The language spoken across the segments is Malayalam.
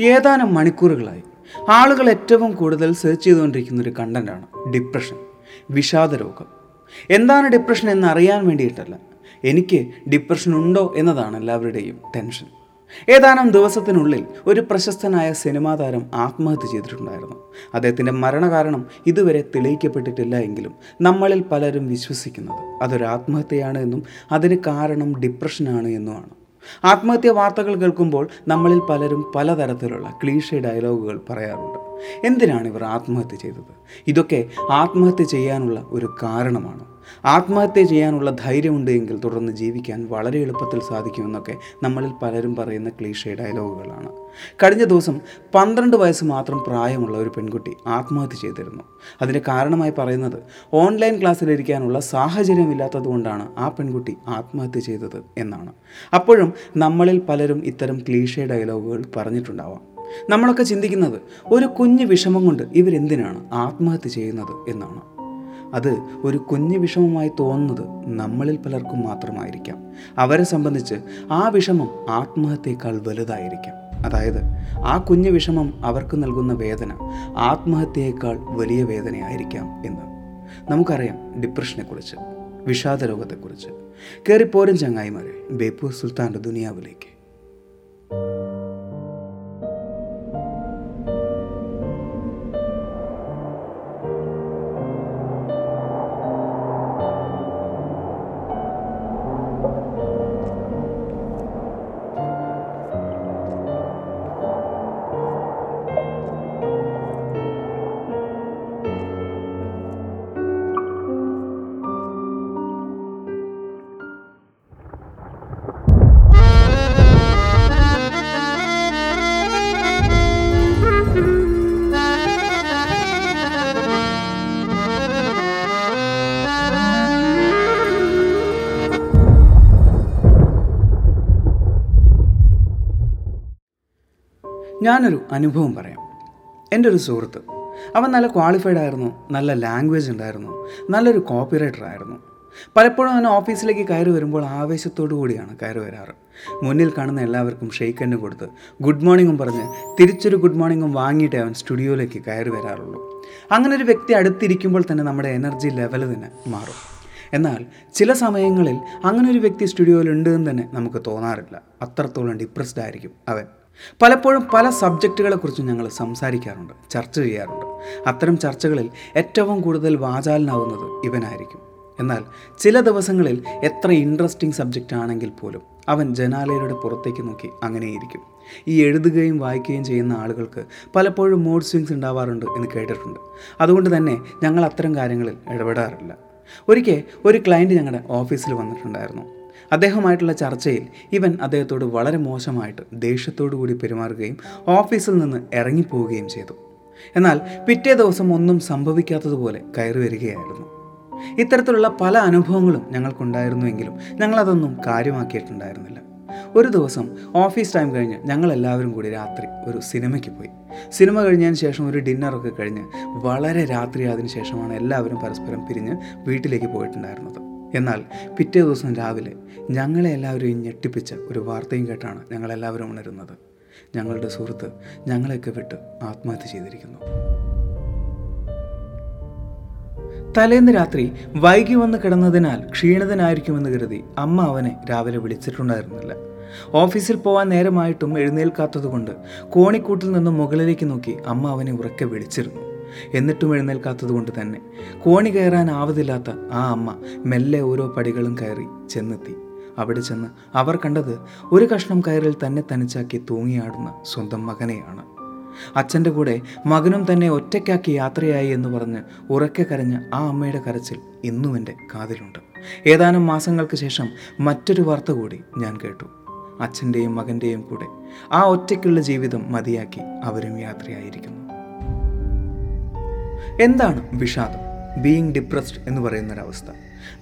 ഏതാനും മണിക്കൂറുകളായി. ആളുകൾ ഏറ്റവും കൂടുതൽ സെർച്ച് ചെയ്തുകൊണ്ടിരിക്കുന്ന ഒരു കണ്ടന്റാണ് ഡിപ്രഷൻ വിഷാദരോഗം എന്താണ് ഡിപ്രഷൻ എന്ന് അറിയാൻ വേണ്ടിയിട്ടല്ല. എനിക്ക് ഡിപ്രഷൻ ഉണ്ടോ എന്നതാണ് എല്ലാവരുടെയും ടെൻഷൻ ഏതാനും ദിവസത്തിനുള്ളിൽ ഒരു പ്രശസ്തനായ സിനിമാ താരം ആത്മഹത്യ ചെയ്തിട്ടുണ്ടായിരുന്നു. അദ്ദേഹത്തിന്റെ മരണകാരണം ഇതുവരെ തെളിയിക്കപ്പെട്ടിട്ടില്ല എങ്കിലും നമ്മളിൽ പലരും വിശ്വസിക്കുന്നത് അതൊരു ആത്മഹത്യയാണ് എന്നും അതിന് കാരണം ഡിപ്രഷനാണ് എന്നുമാണ്. ആത്മഹത്യ വാർത്തകൾ കേൾക്കുമ്പോൾ നമ്മളിൽ പലരും പലതരത്തിലുള്ള ക്ലീഷ ഡയലോഗുകൾ പറയാറുണ്ട്. എന്തിനാണ് ഇവർ ആത്മഹത്യ ചെയ്തത്? ഇതൊക്കെ ആത്മഹത്യ ചെയ്യാനുള്ള ഒരു കാരണമാണ്? ആത്മഹത്യ ചെയ്യാനുള്ള ധൈര്യമുണ്ട് എങ്കിൽ തുടർന്ന് ജീവിക്കാൻ വളരെ എളുപ്പത്തിൽ സാധിക്കുമെന്നൊക്കെ നമ്മളിൽ പലരും പറയുന്ന ക്ലീഷേ ഡയലോഗുകളാണ്. കഴിഞ്ഞ ദിവസം പന്ത്രണ്ട് വയസ്സ് മാത്രം പ്രായമുള്ള ഒരു പെൺകുട്ടി ആത്മഹത്യ ചെയ്തിരുന്നു. അതിന് കാരണമായി പറയുന്നത് ഓൺലൈൻ ക്ലാസ്സിലിരിക്കാനുള്ള സാഹചര്യമില്ലാത്തതുകൊണ്ടാണ് ആ പെൺകുട്ടി ആത്മഹത്യ ചെയ്തത് എന്നാണ്. അപ്പോഴും നമ്മളിൽ പലരും ഇത്തരം ക്ലീഷേ ഡയലോഗുകൾ പറഞ്ഞിട്ടുണ്ടാവാം. നമ്മളൊക്കെ ചിന്തിക്കുന്നത് ഒരു കുഞ്ഞു വിഷമം കൊണ്ട് ഇവരെന്തിനാണ് ആത്മഹത്യ ചെയ്യുന്നത് എന്നാണ്. അത് ഒരു കുഞ്ഞു വിഷമമായി തോന്നുന്നത് നമ്മളിൽ പലർക്കും മാത്രമായിരിക്കാം. അവരെ സംബന്ധിച്ച് ആ വിഷമം ആത്മഹത്യയേക്കാൾ വലുതായിരിക്കാം. അതായത് ആ കുഞ്ഞു വിഷമം അവർക്ക് നൽകുന്ന വേദന ആത്മഹത്യയേക്കാൾ വലിയ വേദനയായിരിക്കാം എന്ന്. നമുക്കറിയാം ഡിപ്രഷനെക്കുറിച്ച് വിഷാദരോഗത്തെക്കുറിച്ച്. കയറിപ്പോരും ചങ്ങായിമാരെ ബേപ്പൂർ സുൽത്താന്റെ ദുനിയാവിലേക്ക്. ഞാനൊരു അനുഭവം പറയാം. എന്റെ ഒരു സുഹൃത്ത്. അവൻ നല്ല ക്വാളിഫൈഡ് ആയിരുന്നു നല്ല ലാംഗ്വേജ് ഉണ്ടായിരുന്നു നല്ലൊരു കോപ്പി റൈറ്റർ ആയിരുന്നു. പലപ്പോഴും അവൻ ഓഫീസിലേക്ക് കയറി വരുമ്പോൾ ആവേശത്തോടു കൂടിയാണ് കയറി വരാറ്. മുന്നിൽ കാണുന്ന എല്ലാവർക്കും ഷെയ്ക്കൻഡ് കൊടുത്ത് ഗുഡ് മോർണിംഗും പറഞ്ഞ് തിരിച്ചൊരു ഗുഡ് മോർണിംഗും വാങ്ങിയിട്ടേ അവൻ സ്റ്റുഡിയോയിലേക്ക് കയറി വരാറുള്ളൂ. അങ്ങനെ ഒരു വ്യക്തി അടുത്തിരിക്കുമ്പോൾ തന്നെ നമ്മുടെ എനർജി ലെവൽ തന്നെ മാറും. എന്നാൽ ചില സമയങ്ങളിൽ അങ്ങനെ ഒരു വ്യക്തി സ്റ്റുഡിയോയിൽ ഉണ്ട് എന്ന് തന്നെ നമുക്ക് തോന്നാറില്ല. അത്രത്തോളം ഡിപ്രസ്ഡ് ആയിരിക്കും അവൻ. പലപ്പോഴും പല സബ്ജക്റ്റുകളെക്കുറിച്ചും ഞങ്ങൾ സംസാരിക്കാറുണ്ട് ചർച്ച ചെയ്യാറുണ്ട്. അത്തരം ചർച്ചകളിൽ ഏറ്റവും കൂടുതൽ വാചാലനാവുന്നത് ഇവനായിരിക്കും. എന്നാൽ ചില ദിവസങ്ങളിൽ എത്ര ഇൻട്രസ്റ്റിംഗ് സബ്ജക്റ്റ് ആണെങ്കിൽ പോലും അവൻ ജനാലയുടെ പുറത്തേക്ക് നോക്കി അങ്ങനെയിരിക്കും. ഈ എഴുതുകയും വായിക്കുകയും ചെയ്യുന്ന ആളുകൾക്ക് പലപ്പോഴും മൂഡ് സ്വിങ്സ് ഉണ്ടാവാറുണ്ട് എന്ന് കേട്ടിട്ടുണ്ട്. അതുകൊണ്ട് തന്നെ ഞങ്ങൾ അത്തരം കാര്യങ്ങളിൽ ഇടപെടാറില്ല. ഒരിക്കൽ ഒരു ക്ലയന്റ് ഞങ്ങളുടെ ഓഫീസിൽ വന്നിട്ടുണ്ടായിരുന്നു. അദ്ദേഹമായിട്ടുള്ള ചർച്ചയിൽ ഇവൻ അദ്ദേഹത്തോട് വളരെ മോശമായിട്ട് ദേഷ്യത്തോടു കൂടി പെരുമാറുകയും ഓഫീസിൽ നിന്ന് ഇറങ്ങിപ്പോവുകയും ചെയ്തു. എന്നാൽ പിറ്റേ ദിവസം ഒന്നും സംഭവിക്കാത്തതുപോലെ കയറി വരികയായിരുന്നു. ഇത്തരത്തിലുള്ള പല അനുഭവങ്ങളും ഞങ്ങൾക്കുണ്ടായിരുന്നുവെങ്കിലും ഞങ്ങളതൊന്നും കാര്യമാക്കിയിട്ടുണ്ടായിരുന്നില്ല. ഒരു ദിവസം ഓഫീസ് ടൈം കഴിഞ്ഞ് ഞങ്ങളെല്ലാവരും കൂടി രാത്രി ഒരു സിനിമയ്ക്ക് പോയി. സിനിമ കഴിഞ്ഞതിന് ശേഷം ഒരു ഡിന്നറൊക്കെ കഴിഞ്ഞ് വളരെ രാത്രി അതിന് ശേഷമാണ് എല്ലാവരും പരസ്പരം പിരിഞ്ഞ് വീട്ടിലേക്ക് പോയിട്ടുണ്ടായിരുന്നത്. എന്നാൽ പിറ്റേ ദിവസം രാവിലെ ഞങ്ങളെ എല്ലാവരെയും ഞെട്ടിപ്പിച്ച ഒരു വാർത്തയും കേട്ടാണ് ഞങ്ങളെല്ലാവരും ഉണരുന്നത്. ഞങ്ങളുടെ സുഹൃത്ത് ഞങ്ങളെയൊക്കെ വിട്ട് ആത്മഹത്യ ചെയ്തിരിക്കുന്നു. തലേന്ന് രാത്രി വൈകി വന്ന് കിടന്നതിനാൽ ക്ഷീണിതനായിരിക്കുമെന്ന് കരുതി അമ്മ അവനെ രാവിലെ വിളിച്ചിട്ടുണ്ടായിരുന്നില്ല. ഓഫീസിൽ പോവാൻ നേരമായിട്ടും എഴുന്നേൽക്കാത്തതുകൊണ്ട് കോണിക്കൂട്ടിൽ നിന്നും മുകളിലേക്ക് നോക്കി അമ്മ അവനെ ഉറക്കെ വിളിച്ചിരുന്നു. എന്നിട്ടും എഴുന്നേൽക്കാത്തതുകൊണ്ട് തന്നെ. കോണി കയറാൻ ആവതില്ലാത്ത ആ അമ്മ മെല്ലെ ഓരോ പടികളും കയറി ചെന്നെത്തി. അവിടെ ചെന്ന് അവർ കണ്ടത് ഒരു കഷ്ണം കയറിൽ തന്നെ തനിച്ചാക്കി തൂങ്ങിയാടുന്ന സ്വന്തം മകനെയാണ്. അച്ഛന്റെ കൂടെ മകനും തന്നെ ഒറ്റയ്ക്കാക്കി യാത്രയായി എന്ന് പറഞ്ഞ് ഉറക്കെ കരഞ്ഞ ആ അമ്മയുടെ കരച്ചിൽ ഇന്നും എന്റെ കാതിലുണ്ട്. ഏതാനും മാസങ്ങൾക്ക് ശേഷം മറ്റൊരു വാർത്ത കൂടി ഞാൻ കേട്ടു. അച്ഛന്റെയും മകന്റെയും കൂടെ ആ ഒറ്റയ്ക്കുള്ള ജീവിതം മതിയാക്കി അവരും യാത്രയായിരിക്കുന്നു. എന്താണ് വിഷാദം? ബീയിങ് ഡിപ്രസ്ഡ് എന്ന് പറയുന്ന പറയുന്നൊരവസ്ഥ.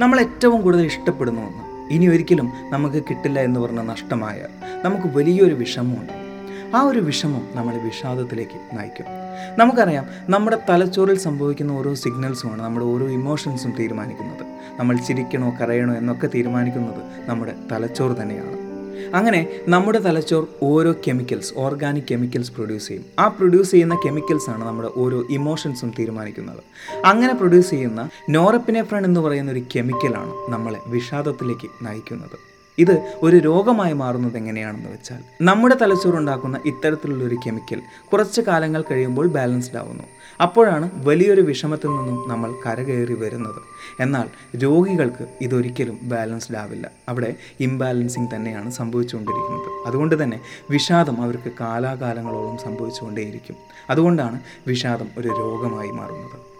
നമ്മൾ ഏറ്റവും കൂടുതൽ ഇഷ്ടപ്പെടുന്ന ഒന്ന് ഇനി ഒരിക്കലും നമുക്ക് കിട്ടില്ല എന്ന് പറഞ്ഞ നഷ്ടമായ നമുക്ക് വലിയൊരു വിഷമമുണ്ട്. ആ ഒരു വിഷമം നമ്മളെ വിഷാദത്തിലേക്ക് നയിക്കും. നമുക്കറിയാം നമ്മുടെ തലച്ചോറിൽ സംഭവിക്കുന്ന ഓരോ സിഗ്നൽസുമാണ് നമ്മുടെ ഓരോ ഇമോഷൻസും തീരുമാനിക്കുന്നത്. നമ്മൾ ചിരിക്കണോ കരയണോ എന്നൊക്കെ തീരുമാനിക്കുന്നത് നമ്മുടെ തലച്ചോറ് തന്നെയാണ്. അങ്ങനെ നമ്മുടെ തലച്ചോർ ഓരോ കെമിക്കൽസ് ഓർഗാനിക് കെമിക്കൽസ് പ്രൊഡ്യൂസ് ചെയ്യും. ആ പ്രൊഡ്യൂസ് ചെയ്യുന്ന കെമിക്കൽസ് ആണ് നമ്മുടെ ഓരോ ഇമോഷൻസും തീരുമാനിക്കുന്നത്. അങ്ങനെ പ്രൊഡ്യൂസ് ചെയ്യുന്ന നോറപ്പിനെഫ്രൺ എന്ന് പറയുന്ന ഒരു കെമിക്കലാണ് നമ്മളെ വിഷാദത്തിലേക്ക് നയിക്കുന്നത്. ഇത് ഒരു രോഗമായി മാറുന്നത് എങ്ങനെയാണെന്ന് വെച്ചാൽ നമ്മുടെ തലച്ചോറുണ്ടാക്കുന്ന ഇത്തരത്തിലുള്ള ഒരു കെമിക്കൽ കുറച്ച് കാലങ്ങൾ കഴിയുമ്പോൾ ബാലൻസ്ഡ് ആവുന്നു. അപ്പോഴാണ് വലിയൊരു വിഷമത്തിൽ നിന്നും നമ്മൾ കരകയറി വരുന്നത്. എന്നാൽ രോഗികൾക്ക് ഇതൊരിക്കലും ബാലൻസ്ഡ് ആവില്ല. അവിടെ ഇംബാലൻസിങ് തന്നെയാണ് സംഭവിച്ചുകൊണ്ടിരിക്കുന്നത്. അതുകൊണ്ട് തന്നെ വിഷാദം അവർക്ക് കാലാകാലങ്ങളോളം സംഭവിച്ചുകൊണ്ടേയിരിക്കും. അതുകൊണ്ടാണ് വിഷാദം ഒരു രോഗമായി മാറുന്നത്.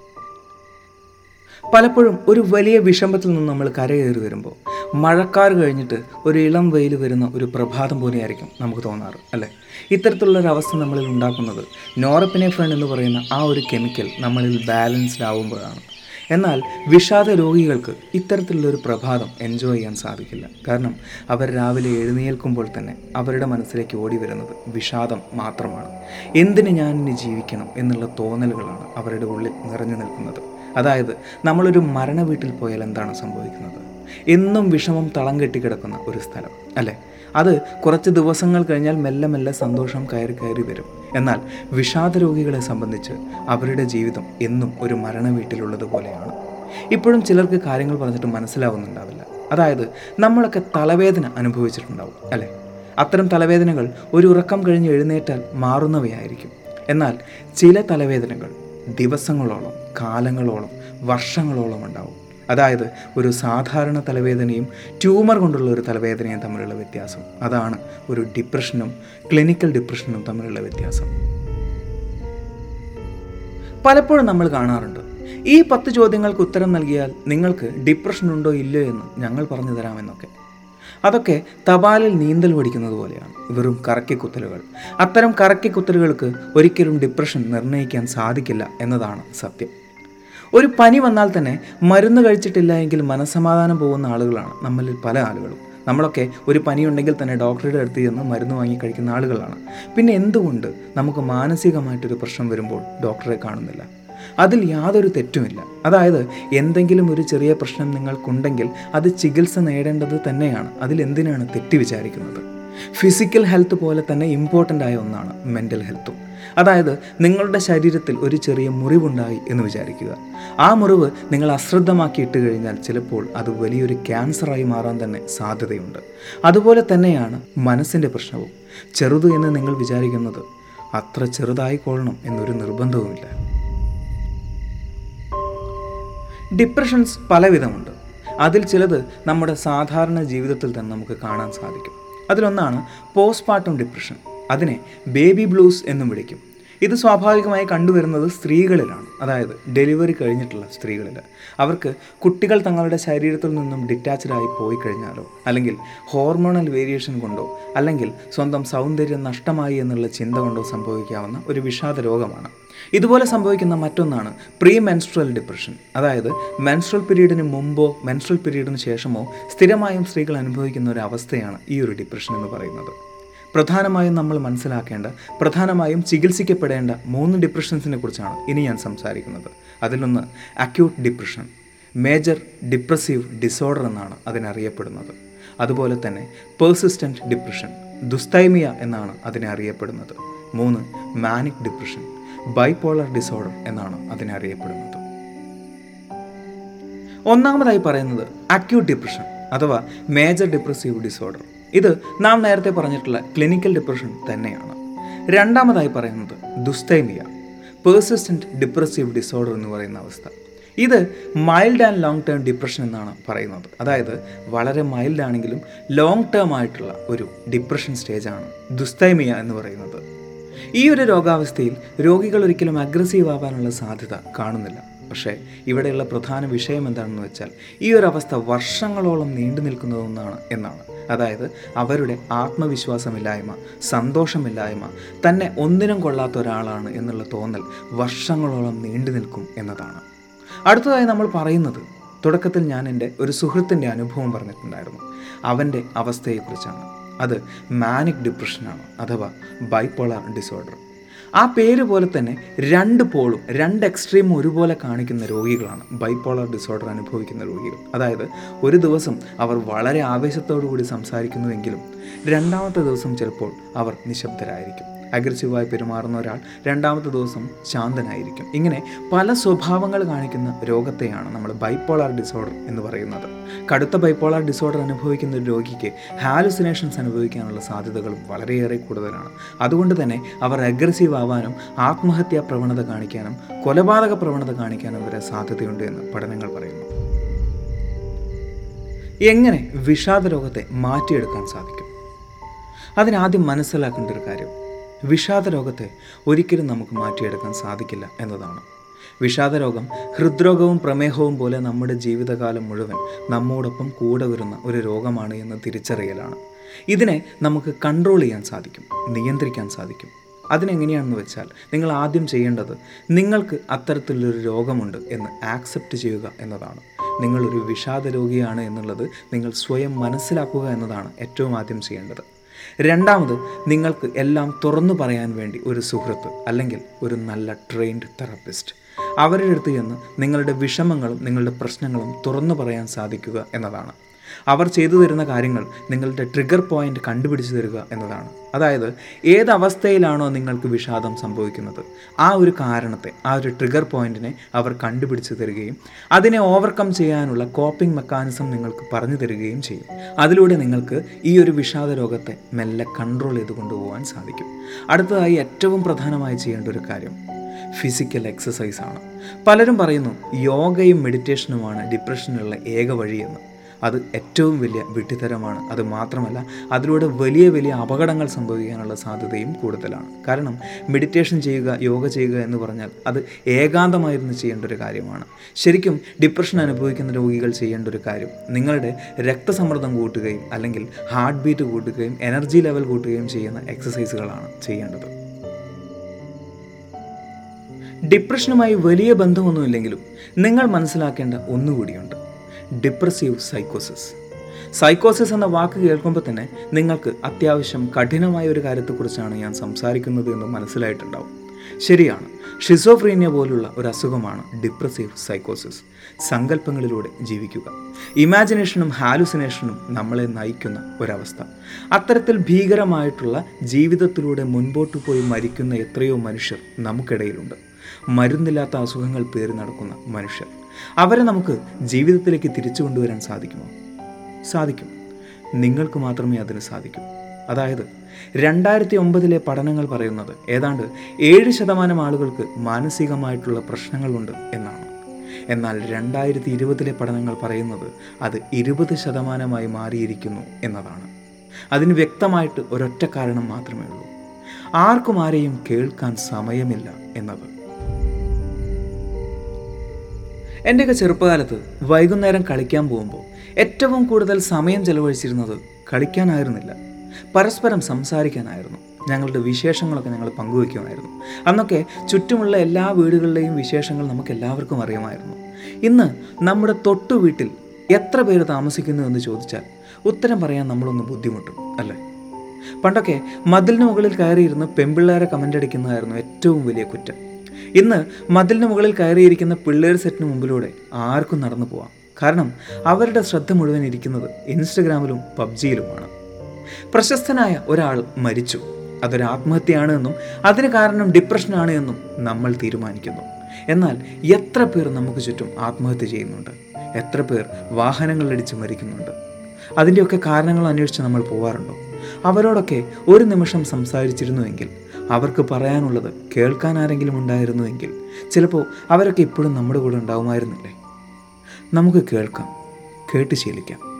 പലപ്പോഴും ഒരു വലിയ വിഷമത്തിൽ നിന്ന് നമ്മൾ കരകയറി വരുമ്പോൾ മഴക്കാർ കഴിഞ്ഞിട്ട് ഒരു ഇളം വെയിൽ വരുന്ന ഒരു പ്രഭാതം പോലെയായിരിക്കും നമുക്ക് തോന്നാറ് അല്ലേ? ഇത്തരത്തിലുള്ള ഒരു അവസ്ഥ നമ്മളിൽ ഉണ്ടാക്കുന്നത് നോറപ്പിനെഫ്രൺ എന്ന് പറയുന്ന ആ ഒരു കെമിക്കൽ നമ്മളിൽ ബാലൻസ്ഡ് ആവുമ്പോഴാണ്. എന്നാൽ വിഷാദ രോഗികൾക്ക് ഇത്തരത്തിലുള്ളൊരു പ്രഭാതം എൻജോയ് ചെയ്യാൻ സാധിക്കില്ല. കാരണം അവർ രാവിലെ എഴുന്നേൽക്കുമ്പോൾ തന്നെ അവരുടെ മനസ്സിലേക്ക് ഓടി വരുന്നത് വിഷാദം മാത്രമാണ്. എന്തിന് ഞാൻ ഇനി ജീവിക്കണം എന്നുള്ള തോന്നലുകളാണ് അവരുടെ ഉള്ളിൽ നിറഞ്ഞു നിൽക്കുന്നത്. അതായത് നമ്മളൊരു മരണ വീട്ടിൽ പോയാൽ എന്താണ് സംഭവിക്കുന്നത്? എന്നും വിഷമം തളം കെട്ടിക്കിടക്കുന്ന ഒരു സ്ഥലം അല്ലേ? അത് കുറച്ച് ദിവസങ്ങൾ കഴിഞ്ഞാൽ മെല്ലെ മെല്ലെ സന്തോഷം കയറി കയറി വരും. എന്നാൽ വിഷാദ രോഗികളെ സംബന്ധിച്ച് അവരുടെ ജീവിതം എന്നും ഒരു മരണ വീട്ടിലുള്ളത് പോലെയാണ്. ഇപ്പോഴും ചിലർക്ക് കാര്യങ്ങൾ പറഞ്ഞിട്ട് മനസ്സിലാവുന്നുണ്ടാവില്ല. അതായത് നമ്മളൊക്കെ തലവേദന അനുഭവിച്ചിട്ടുണ്ടാവും അല്ലേ? അത്തരം തലവേദനകൾ ഒരു ഉറക്കം കഴിഞ്ഞ് എഴുന്നേറ്റാൽ മാറുന്നവയായിരിക്കും. എന്നാൽ ചില തലവേദനകൾ ദിവസങ്ങളോളം കാലങ്ങളോളം വർഷങ്ങളോളം ഉണ്ടാവും. അതായത് ഒരു സാധാരണ തലവേദനയും ട്യൂമർ കൊണ്ടുള്ള ഒരു തലവേദനയും തമ്മിലുള്ള വ്യത്യാസം. അതാണ് ഒരു ഡിപ്രഷനും ക്ലിനിക്കൽ ഡിപ്രഷനും തമ്മിലുള്ള വ്യത്യാസം. പലപ്പോഴും നമ്മൾ കാണാറുണ്ട് ഈ പത്ത് ചോദ്യങ്ങൾക്ക് ഉത്തരം നൽകിയാൽ നിങ്ങൾക്ക് ഡിപ്രഷൻ ഉണ്ടോ ഇല്ലയോ എന്ന് ഞങ്ങൾ പറഞ്ഞു തരാമെന്നൊക്കെ. അതൊക്കെ തപാലിൽ നീന്തൽ പഠിക്കുന്നത് പോലെയാണ് വെറും കറക്കിക്കുത്തലുകൾ. അത്തരം കറക്കിക്കുത്തലുകൾക്ക് ഒരിക്കലും ഡിപ്രഷൻ നിർണയിക്കാൻ സാധിക്കില്ല എന്നതാണ് സത്യം. ഒരു പനി വന്നാൽ തന്നെ മരുന്ന് കഴിച്ചിട്ടില്ല എങ്കിൽ മനസ്സമാധാനം പോകുന്ന ആളുകളാണ് നമ്മളിൽ പല ആളുകളും. നമ്മളൊക്കെ ഒരു പനിയുണ്ടെങ്കിൽ തന്നെ ഡോക്ടറുടെ അടുത്ത് ചെന്ന് മരുന്ന് വാങ്ങി കഴിക്കുന്ന ആളുകളാണ്. പിന്നെ എന്തുകൊണ്ട് നമുക്ക് മാനസികമായിട്ടൊരു പ്രശ്നം വരുമ്പോൾ ഡോക്ടറെ കാണുന്നില്ല? അതിൽ യാതൊരു തെറ്റുമില്ല. അതായത് എന്തെങ്കിലും ഒരു ചെറിയ പ്രശ്നം നിങ്ങൾക്കുണ്ടെങ്കിൽ അത് ചികിത്സ നേടേണ്ടത് തന്നെയാണ്. അതിൽ എന്തിനാണ് തെറ്റ് വിചാരിക്കുന്നത്? ഫിസിക്കൽ ഹെൽത്ത് പോലെ തന്നെ ഇമ്പോർട്ടന്റ് ആയ ഒന്നാണ് മെന്റൽ ഹെൽത്തും അതായത് നിങ്ങളുടെ ശരീരത്തിൽ ഒരു ചെറിയ മുറിവുണ്ടായി എന്ന് വിചാരിക്കുക. ആ മുറിവ് നിങ്ങൾ അശ്രദ്ധമാക്കി ഇട്ട് കഴിഞ്ഞാൽ ചിലപ്പോൾ അത് വലിയൊരു ക്യാൻസറായി മാറാൻ തന്നെ സാധ്യതയുണ്ട്. അതുപോലെ തന്നെയാണ് മനസ്സിന്റെ പ്രശ്നവും. ചെറുത് എന്ന് നിങ്ങൾ വിചാരിക്കുന്നത് അത്ര ചെറുതായിക്കൊള്ളണം എന്നൊരു നിർബന്ധവുമില്ല. ഡിപ്രഷൻസ് പലവിധമുണ്ട്. അതിൽ ചിലത് നമ്മുടെ സാധാരണ ജീവിതത്തിൽ തന്നെ നമുക്ക് കാണാൻ സാധിക്കും. അതിലൊന്നാണ് പോസ്റ്റ്പാർട്ടം ഡിപ്രഷൻ അതിനെ ബേബി ബ്ലൂസ് എന്നും വിളിക്കും. ഇത് സ്വാഭാവികമായി കണ്ടുവരുന്നത് സ്ത്രീകളിലാണ്. അതായത് ഡെലിവറി കഴിഞ്ഞിട്ടുള്ള സ്ത്രീകളിൽ അവർക്ക് കുട്ടികൾ തങ്ങളുടെ ശരീരത്തിൽ നിന്നും ഡിറ്റാച്ച്ഡായി പോയി കഴിഞ്ഞാലോ അല്ലെങ്കിൽ ഹോർമോണൽ വേരിയേഷൻ കൊണ്ടോ അല്ലെങ്കിൽ സ്വന്തം സൗന്ദര്യം നഷ്ടമായി എന്നുള്ള ചിന്ത കൊണ്ടോ സംഭവിക്കാവുന്ന ഒരു വിഷാദ രോഗമാണ്. ഇതുപോലെ സംഭവിക്കുന്ന മറ്റൊന്നാണ് പ്രീ മെൻസ്ട്രൽ ഡിപ്രഷൻ. അതായത് മെൻസ്ട്രൽ പീരീഡിന് മുമ്പോ മെൻസ്ട്രൽ പീരീഡിന് ശേഷമോ സ്ഥിരമായും സ്ത്രീകൾ അനുഭവിക്കുന്ന ഒരു അവസ്ഥയാണ് ഈ ഒരു ഡിപ്രഷൻ എന്ന് പറയുന്നത്. പ്രധാനമായും നമ്മൾ മനസ്സിലാക്കേണ്ട പ്രധാനമായും ചികിത്സിക്കപ്പെടേണ്ട മൂന്ന് ഡിപ്രഷൻസിനെ കുറിച്ചാണ് ഇനി ഞാൻ സംസാരിക്കുന്നത്. അതിലൊന്ന് acute depression major depressive disorder എന്നാണ് അതിനറിയപ്പെടുന്നത്. അതുപോലെ തന്നെ പേഴ്സിസ്റ്റന്റ് ഡിപ്രഷൻ ദുസ്തൈമിയ എന്നാണ് അതിനെ അറിയപ്പെടുന്നത്. മൂന്ന് മാനിക് ഡിപ്രഷൻ ബൈപോളർ ഡിസോർഡർ എന്നാണ് അതിനെ അറിയപ്പെടുന്നത്. ഒന്നാമതായി പറയുന്നത് അക്യൂട്ട് ഡിപ്രഷൻ അഥവാ മേജർ ഡിപ്രസീവ് ഡിസോർഡർ. ഇത് നാം നേരത്തെ പറഞ്ഞിട്ടുള്ള ക്ലിനിക്കൽ ഡിപ്രഷൻ തന്നെയാണ്. രണ്ടാമതായി പറയുന്നത് ദുസ്തൈമിയ പേഴ്സിസ്റ്റന്റ് ഡിപ്രസീവ് ഡിസോർഡർ എന്ന് പറയുന്ന അവസ്ഥ. ഇത് mild and long term depression എന്നാണ് പറയുന്നത്. അതായത് വളരെ മൈൽഡ് ആണെങ്കിലും ലോങ് ടേം ആയിട്ടുള്ള ഒരു ഡിപ്രഷൻ സ്റ്റേജാണ് ദുസ്തൈമിയ എന്ന് പറയുന്നത്. ഈ ഒരു രോഗാവസ്ഥയിൽ രോഗികൾ ഒരിക്കലും അഗ്രസീവ് ആവാനുള്ള സാധ്യത കാണുന്നില്ല. പക്ഷേ ഇവിടെയുള്ള പ്രധാന വിഷയം എന്താണെന്ന് വെച്ചാൽ ഈ ഒരു അവസ്ഥ വർഷങ്ങളോളം നീണ്ടു നിൽക്കുന്നതൊന്നാണ് എന്നാണ്. അതായത് അവരുടെ ആത്മവിശ്വാസമില്ലായ്മ സന്തോഷമില്ലായ്മ തന്നെ ഒന്നിനും കൊള്ളാത്ത ഒരാളാണ് എന്നുള്ള തോന്നൽ വർഷങ്ങളോളം നീണ്ടു നിൽക്കും എന്നതാണ്. അടുത്തതായി നമ്മൾ പറയുന്നത് തുടക്കത്തിൽ ഞാൻ എന്റെ ഒരു സുഹൃത്തിന്റെ അനുഭവം പറഞ്ഞിട്ടുണ്ടായിരുന്നു. അവന്റെ അവസ്ഥയെക്കുറിച്ചാണ്. അത് മാനിക് ഡിപ്രഷനാണ് അഥവാ ബൈപ്പോളാർ ഡിസോർഡർ. ആ പേര് പോലെ തന്നെ രണ്ട് പോളും രണ്ട് എക്സ്ട്രീമും ഒരുപോലെ കാണിക്കുന്ന രോഗികളാണ് ബൈപ്പോളർ ഡിസോർഡർ അനുഭവിക്കുന്ന രോഗികൾ. അതായത് ഒരു ദിവസം അവർ വളരെ ആവേശത്തോടു കൂടി സംസാരിക്കുന്നുവെങ്കിലും രണ്ടാമത്തെ ദിവസം ചിലപ്പോൾ അവർ നിശബ്ദരായിരിക്കും. അഗ്രസീവായി പെരുമാറുന്ന ഒരാൾ രണ്ടാമത്തെ ദിവസം ശാന്തനായിരിക്കും. ഇങ്ങനെ പല സ്വഭാവങ്ങൾ കാണിക്കുന്ന രോഗത്തെയാണ് നമ്മൾ ബൈപ്പോളാർ ഡിസോർഡർ എന്ന് പറയുന്നത്. കടുത്ത ബൈപ്പോളാർ ഡിസോർഡർ അനുഭവിക്കുന്ന ഒരു രോഗിക്ക് ഹാലുസിനേഷൻസ് അനുഭവിക്കാനുള്ള സാധ്യതകളും വളരെയേറെ കൂടുതലാണ്. അതുകൊണ്ട് തന്നെ അവർ അഗ്രസീവ് ആവാനും ആത്മഹത്യാ പ്രവണത കാണിക്കാനും കൊലപാതക പ്രവണത കാണിക്കാനും വരെ സാധ്യതയുണ്ട് എന്ന് പഠനങ്ങൾ പറയുന്നു. എങ്ങനെ വിഷാദ രോഗത്തെ മാറ്റിയെടുക്കാൻ സാധിക്കും? അതിനാദ്യം മനസ്സിലാക്കേണ്ട ഒരു കാര്യം. വിഷാദ രോഗത്തെ ഒരിക്കലും നമുക്ക് മാറ്റിയെടുക്കാൻ സാധിക്കില്ല എന്നതാണ്. വിഷാദരോഗം ഹൃദ്രോഗവും പ്രമേഹവും പോലെ നമ്മുടെ ജീവിതകാലം മുഴുവൻ നമ്മോടൊപ്പം കൂടെ വരുന്ന ഒരു രോഗമാണ് എന്ന തിരിച്ചറിയലാണ്. ഇതിനെ നമുക്ക് കൺട്രോൾ ചെയ്യാൻ സാധിക്കും നിയന്ത്രിക്കാൻ സാധിക്കും. അതിനെങ്ങനെയാണെന്ന് വെച്ചാൽ നിങ്ങൾ ആദ്യം ചെയ്യേണ്ടത് നിങ്ങൾക്ക് അത്തരത്തിലൊരു രോഗമുണ്ട് എന്ന് ആക്സെപ്റ്റ് ചെയ്യുക എന്നതാണ്. നിങ്ങളൊരു വിഷാദ രോഗിയാണ് എന്നുള്ളത് നിങ്ങൾ സ്വയം മനസ്സിലാക്കുക എന്നതാണ് ഏറ്റവും ആദ്യം ചെയ്യേണ്ടത്. രണ്ടാമത് നിങ്ങൾക്ക് എല്ലാം തുറന്നു പറയാൻ വേണ്ടി ഒരു സുഹൃത്ത് അല്ലെങ്കിൽ ഒരു നല്ല ട്രെയിൻഡ് തെറപ്പിസ്റ്റ് അവരുടെ അടുത്ത് ചെന്ന് നിങ്ങളുടെ വിഷമങ്ങളും നിങ്ങളുടെ പ്രശ്നങ്ങളും തുറന്നു പറയാൻ സാധിക്കുക എന്നതാണ്. അവർ ചെയ്തു തരുന്ന കാര്യങ്ങൾ നിങ്ങളുടെ ട്രിഗർ പോയിന്റ് കണ്ടുപിടിച്ചു തരിക എന്നതാണ്. അതായത് ഏതവസ്ഥയിലാണോ നിങ്ങൾക്ക് വിഷാദം സംഭവിക്കുന്നത് ആ ഒരു കാരണത്തെ ആ ഒരു ട്രിഗർ പോയിന്റിനെ അവർ കണ്ടുപിടിച്ചു തരികയും അതിനെ ഓവർകം ചെയ്യാനുള്ള കോപ്പിംഗ് മെക്കാനിസം നിങ്ങൾക്ക് പറഞ്ഞു തരികയും ചെയ്യും. അതിലൂടെ നിങ്ങൾക്ക് ഈ ഒരു വിഷാദ രോഗത്തെ മെല്ലെ കൺട്രോൾ ചെയ്ത് കൊണ്ടുപോകാൻ സാധിക്കും. അടുത്തതായി ഏറ്റവും പ്രധാനമായി ചെയ്യേണ്ട ഒരു കാര്യം ഫിസിക്കൽ എക്സസൈസ് ആണ്. പലരും പറയുന്നു യോഗയും മെഡിറ്റേഷനുമാണ് ഡിപ്രഷനുള്ള ഏക വഴിയെന്ന്. അത് ഏറ്റവും വലിയ വിഡ്ഢിത്തരമാണ് അത് മാത്രമല്ല അതിലൂടെ വലിയ വലിയ അപകടങ്ങൾ സംഭവിക്കാനുള്ള സാധ്യതയും കൂടുതലാണ്. കാരണം മെഡിറ്റേഷൻ ചെയ്യുക യോഗ ചെയ്യുക എന്ന് പറഞ്ഞാൽ അത് ഏകാന്തമായിരുന്നു ചെയ്യേണ്ട ഒരു കാര്യമാണ്. ശരിക്കും ഡിപ്രഷൻ അനുഭവിക്കുന്ന രോഗികൾ ചെയ്യേണ്ട ഒരു കാര്യം നിങ്ങളുടെ രക്തസമ്മർദ്ദം കൂട്ടുകയും അല്ലെങ്കിൽ ഹാർട്ട് ബീറ്റ് കൂട്ടുകയും എനർജി ലെവൽ കൂട്ടുകയും ചെയ്യുന്ന എക്സസൈസുകളാണ് ചെയ്യേണ്ടത്. ഡിപ്രഷനുമായി വലിയ ബന്ധമൊന്നുമില്ലെങ്കിലും നിങ്ങൾ മനസ്സിലാക്കേണ്ട ഒന്നുകൂടിയുണ്ട്. ഡിപ്രസീവ് സൈക്കോസിസ് സൈക്കോസിസ് എന്ന വാക്ക് കേൾക്കുമ്പോൾ തന്നെ നിങ്ങൾക്ക് അത്യാവശ്യം കഠിനമായ ഒരു കാര്യത്തെക്കുറിച്ചാണ് ഞാൻ സംസാരിക്കുന്നത് എന്ന് മനസ്സിലായിട്ടുണ്ടാവും. ശരിയാണ്. ഷിസോഫ്രീനിയ പോലുള്ള ഒരു അസുഖമാണ് ഡിപ്രസീവ് സൈക്കോസിസ് സങ്കല്പങ്ങളിലൂടെ ജീവിക്കുക. ഇമാജിനേഷനും ഹാലുസിനേഷനും നമ്മളെ നയിക്കുന്ന ഒരവസ്ഥ. അത്തരത്തിൽ ഭീകരമായിട്ടുള്ള ജീവിതത്തിലൂടെ മുൻപോട്ട് പോയി മരിക്കുന്ന എത്രയോ മനുഷ്യർ നമുക്കിടയിലുണ്ട്. മരുന്നില്ലാത്ത അസുഖങ്ങൾ പേറി നടക്കുന്ന മനുഷ്യർ. അവരെ നമുക്ക് ജീവിതത്തിലേക്ക് തിരിച്ചു കൊണ്ടുവരാൻ സാധിക്കുമോ? സാധിക്കും. നിങ്ങൾക്ക് മാത്രമേ അതിന് സാധിക്കൂ. അതായത് രണ്ടായിരത്തി ഒമ്പതിലെ പഠനങ്ങൾ പറയുന്നത് ഏതാണ്ട് ഏഴ് ശതമാനം ആളുകൾക്ക് മാനസികമായിട്ടുള്ള പ്രശ്നങ്ങളുണ്ട് എന്നാണ്. എന്നാൽ രണ്ടായിരത്തി ഇരുപതിലെ പഠനങ്ങൾ പറയുന്നത് അത് ഇരുപത് ശതമാനമായി മാറിയിരിക്കുന്നു എന്നതാണ്. അതിന് വ്യക്തമായിട്ട് ഒരൊറ്റ കാരണം മാത്രമേ ഉള്ളൂ. ആർക്കും ആരെയും കേൾക്കാൻ സമയമില്ല എന്നത്. എന്റെയൊക്കെ ചെറുപ്പകാലത്ത് വൈകുന്നേരം കളിക്കാൻ പോകുമ്പോൾ ഏറ്റവും കൂടുതൽ സമയം ചെലവഴിച്ചിരുന്നത് കളിക്കാനായിരുന്നില്ല. പരസ്പരം സംസാരിക്കാനായിരുന്നു. ഞങ്ങളുടെ വിശേഷങ്ങളൊക്കെ ഞങ്ങൾ പങ്കുവയ്ക്കുമായിരുന്നു. അന്നൊക്കെ ചുറ്റുമുള്ള എല്ലാ വീടുകളിലെയും വിശേഷങ്ങൾ നമുക്ക് എല്ലാവർക്കും അറിയാമായിരുന്നു. ഇന്ന് നമ്മുടെ തൊട്ടു വീട്ടിൽ എത്ര പേര് താമസിക്കുന്നു എന്ന് ചോദിച്ചാൽ ഉത്തരം പറയാൻ നമ്മളൊന്ന് ബുദ്ധിമുട്ടും അല്ലേ? പണ്ടൊക്കെ മതിലിന് മുകളിൽ കയറിയിരുന്ന് പെമ്പിള്ളേരെ കമന്റ് അടിക്കുന്നതായിരുന്നു ഏറ്റവും വലിയ കുറ്റം. ഇന്ന് മതിലിന് മുകളിൽ കയറിയിരിക്കുന്ന പിള്ളേർ സെറ്റിന് മുമ്പിലൂടെ ആർക്കും നടന്നു പോവാം. കാരണം അവരുടെ ശ്രദ്ധ മുഴുവൻ ഇരിക്കുന്നത് ഇൻസ്റ്റഗ്രാമിലും പബ്ജിയിലുമാണ്. പ്രശസ്തനായ ഒരാൾ മരിച്ചു. അതൊരു ആത്മഹത്യയാണ് എന്നും അതിന് കാരണം ഡിപ്രഷനാണ് എന്നും നമ്മൾ തീരുമാനിക്കുന്നു. എന്നാൽ എത്ര പേർ നമുക്ക് ചുറ്റും ആത്മഹത്യ ചെയ്യുന്നുണ്ട്? എത്ര പേർ വാഹനങ്ങളിടിച്ച് മരിക്കുന്നുണ്ട്? അതിന്റെയൊക്കെ കാരണങ്ങൾ അന്വേഷിച്ച് നമ്മൾ പോവാറുണ്ടോ? അവരോടൊക്കെ ഒരു നിമിഷം സംസാരിച്ചിരുന്നുവെങ്കിൽ അവർക്ക് പറയാനുള്ളത് കേൾക്കാൻ ആരെങ്കിലും ഉണ്ടായിരുന്നുവെങ്കിൽ ചിലപ്പോൾ അവരൊക്കെ ഇപ്പോഴും നമ്മുടെ കൂടെ ഉണ്ടാവുമായിരുന്നില്ലേ? നമുക്ക് കേൾക്കാം കേട്ട് ശീലിക്കാം.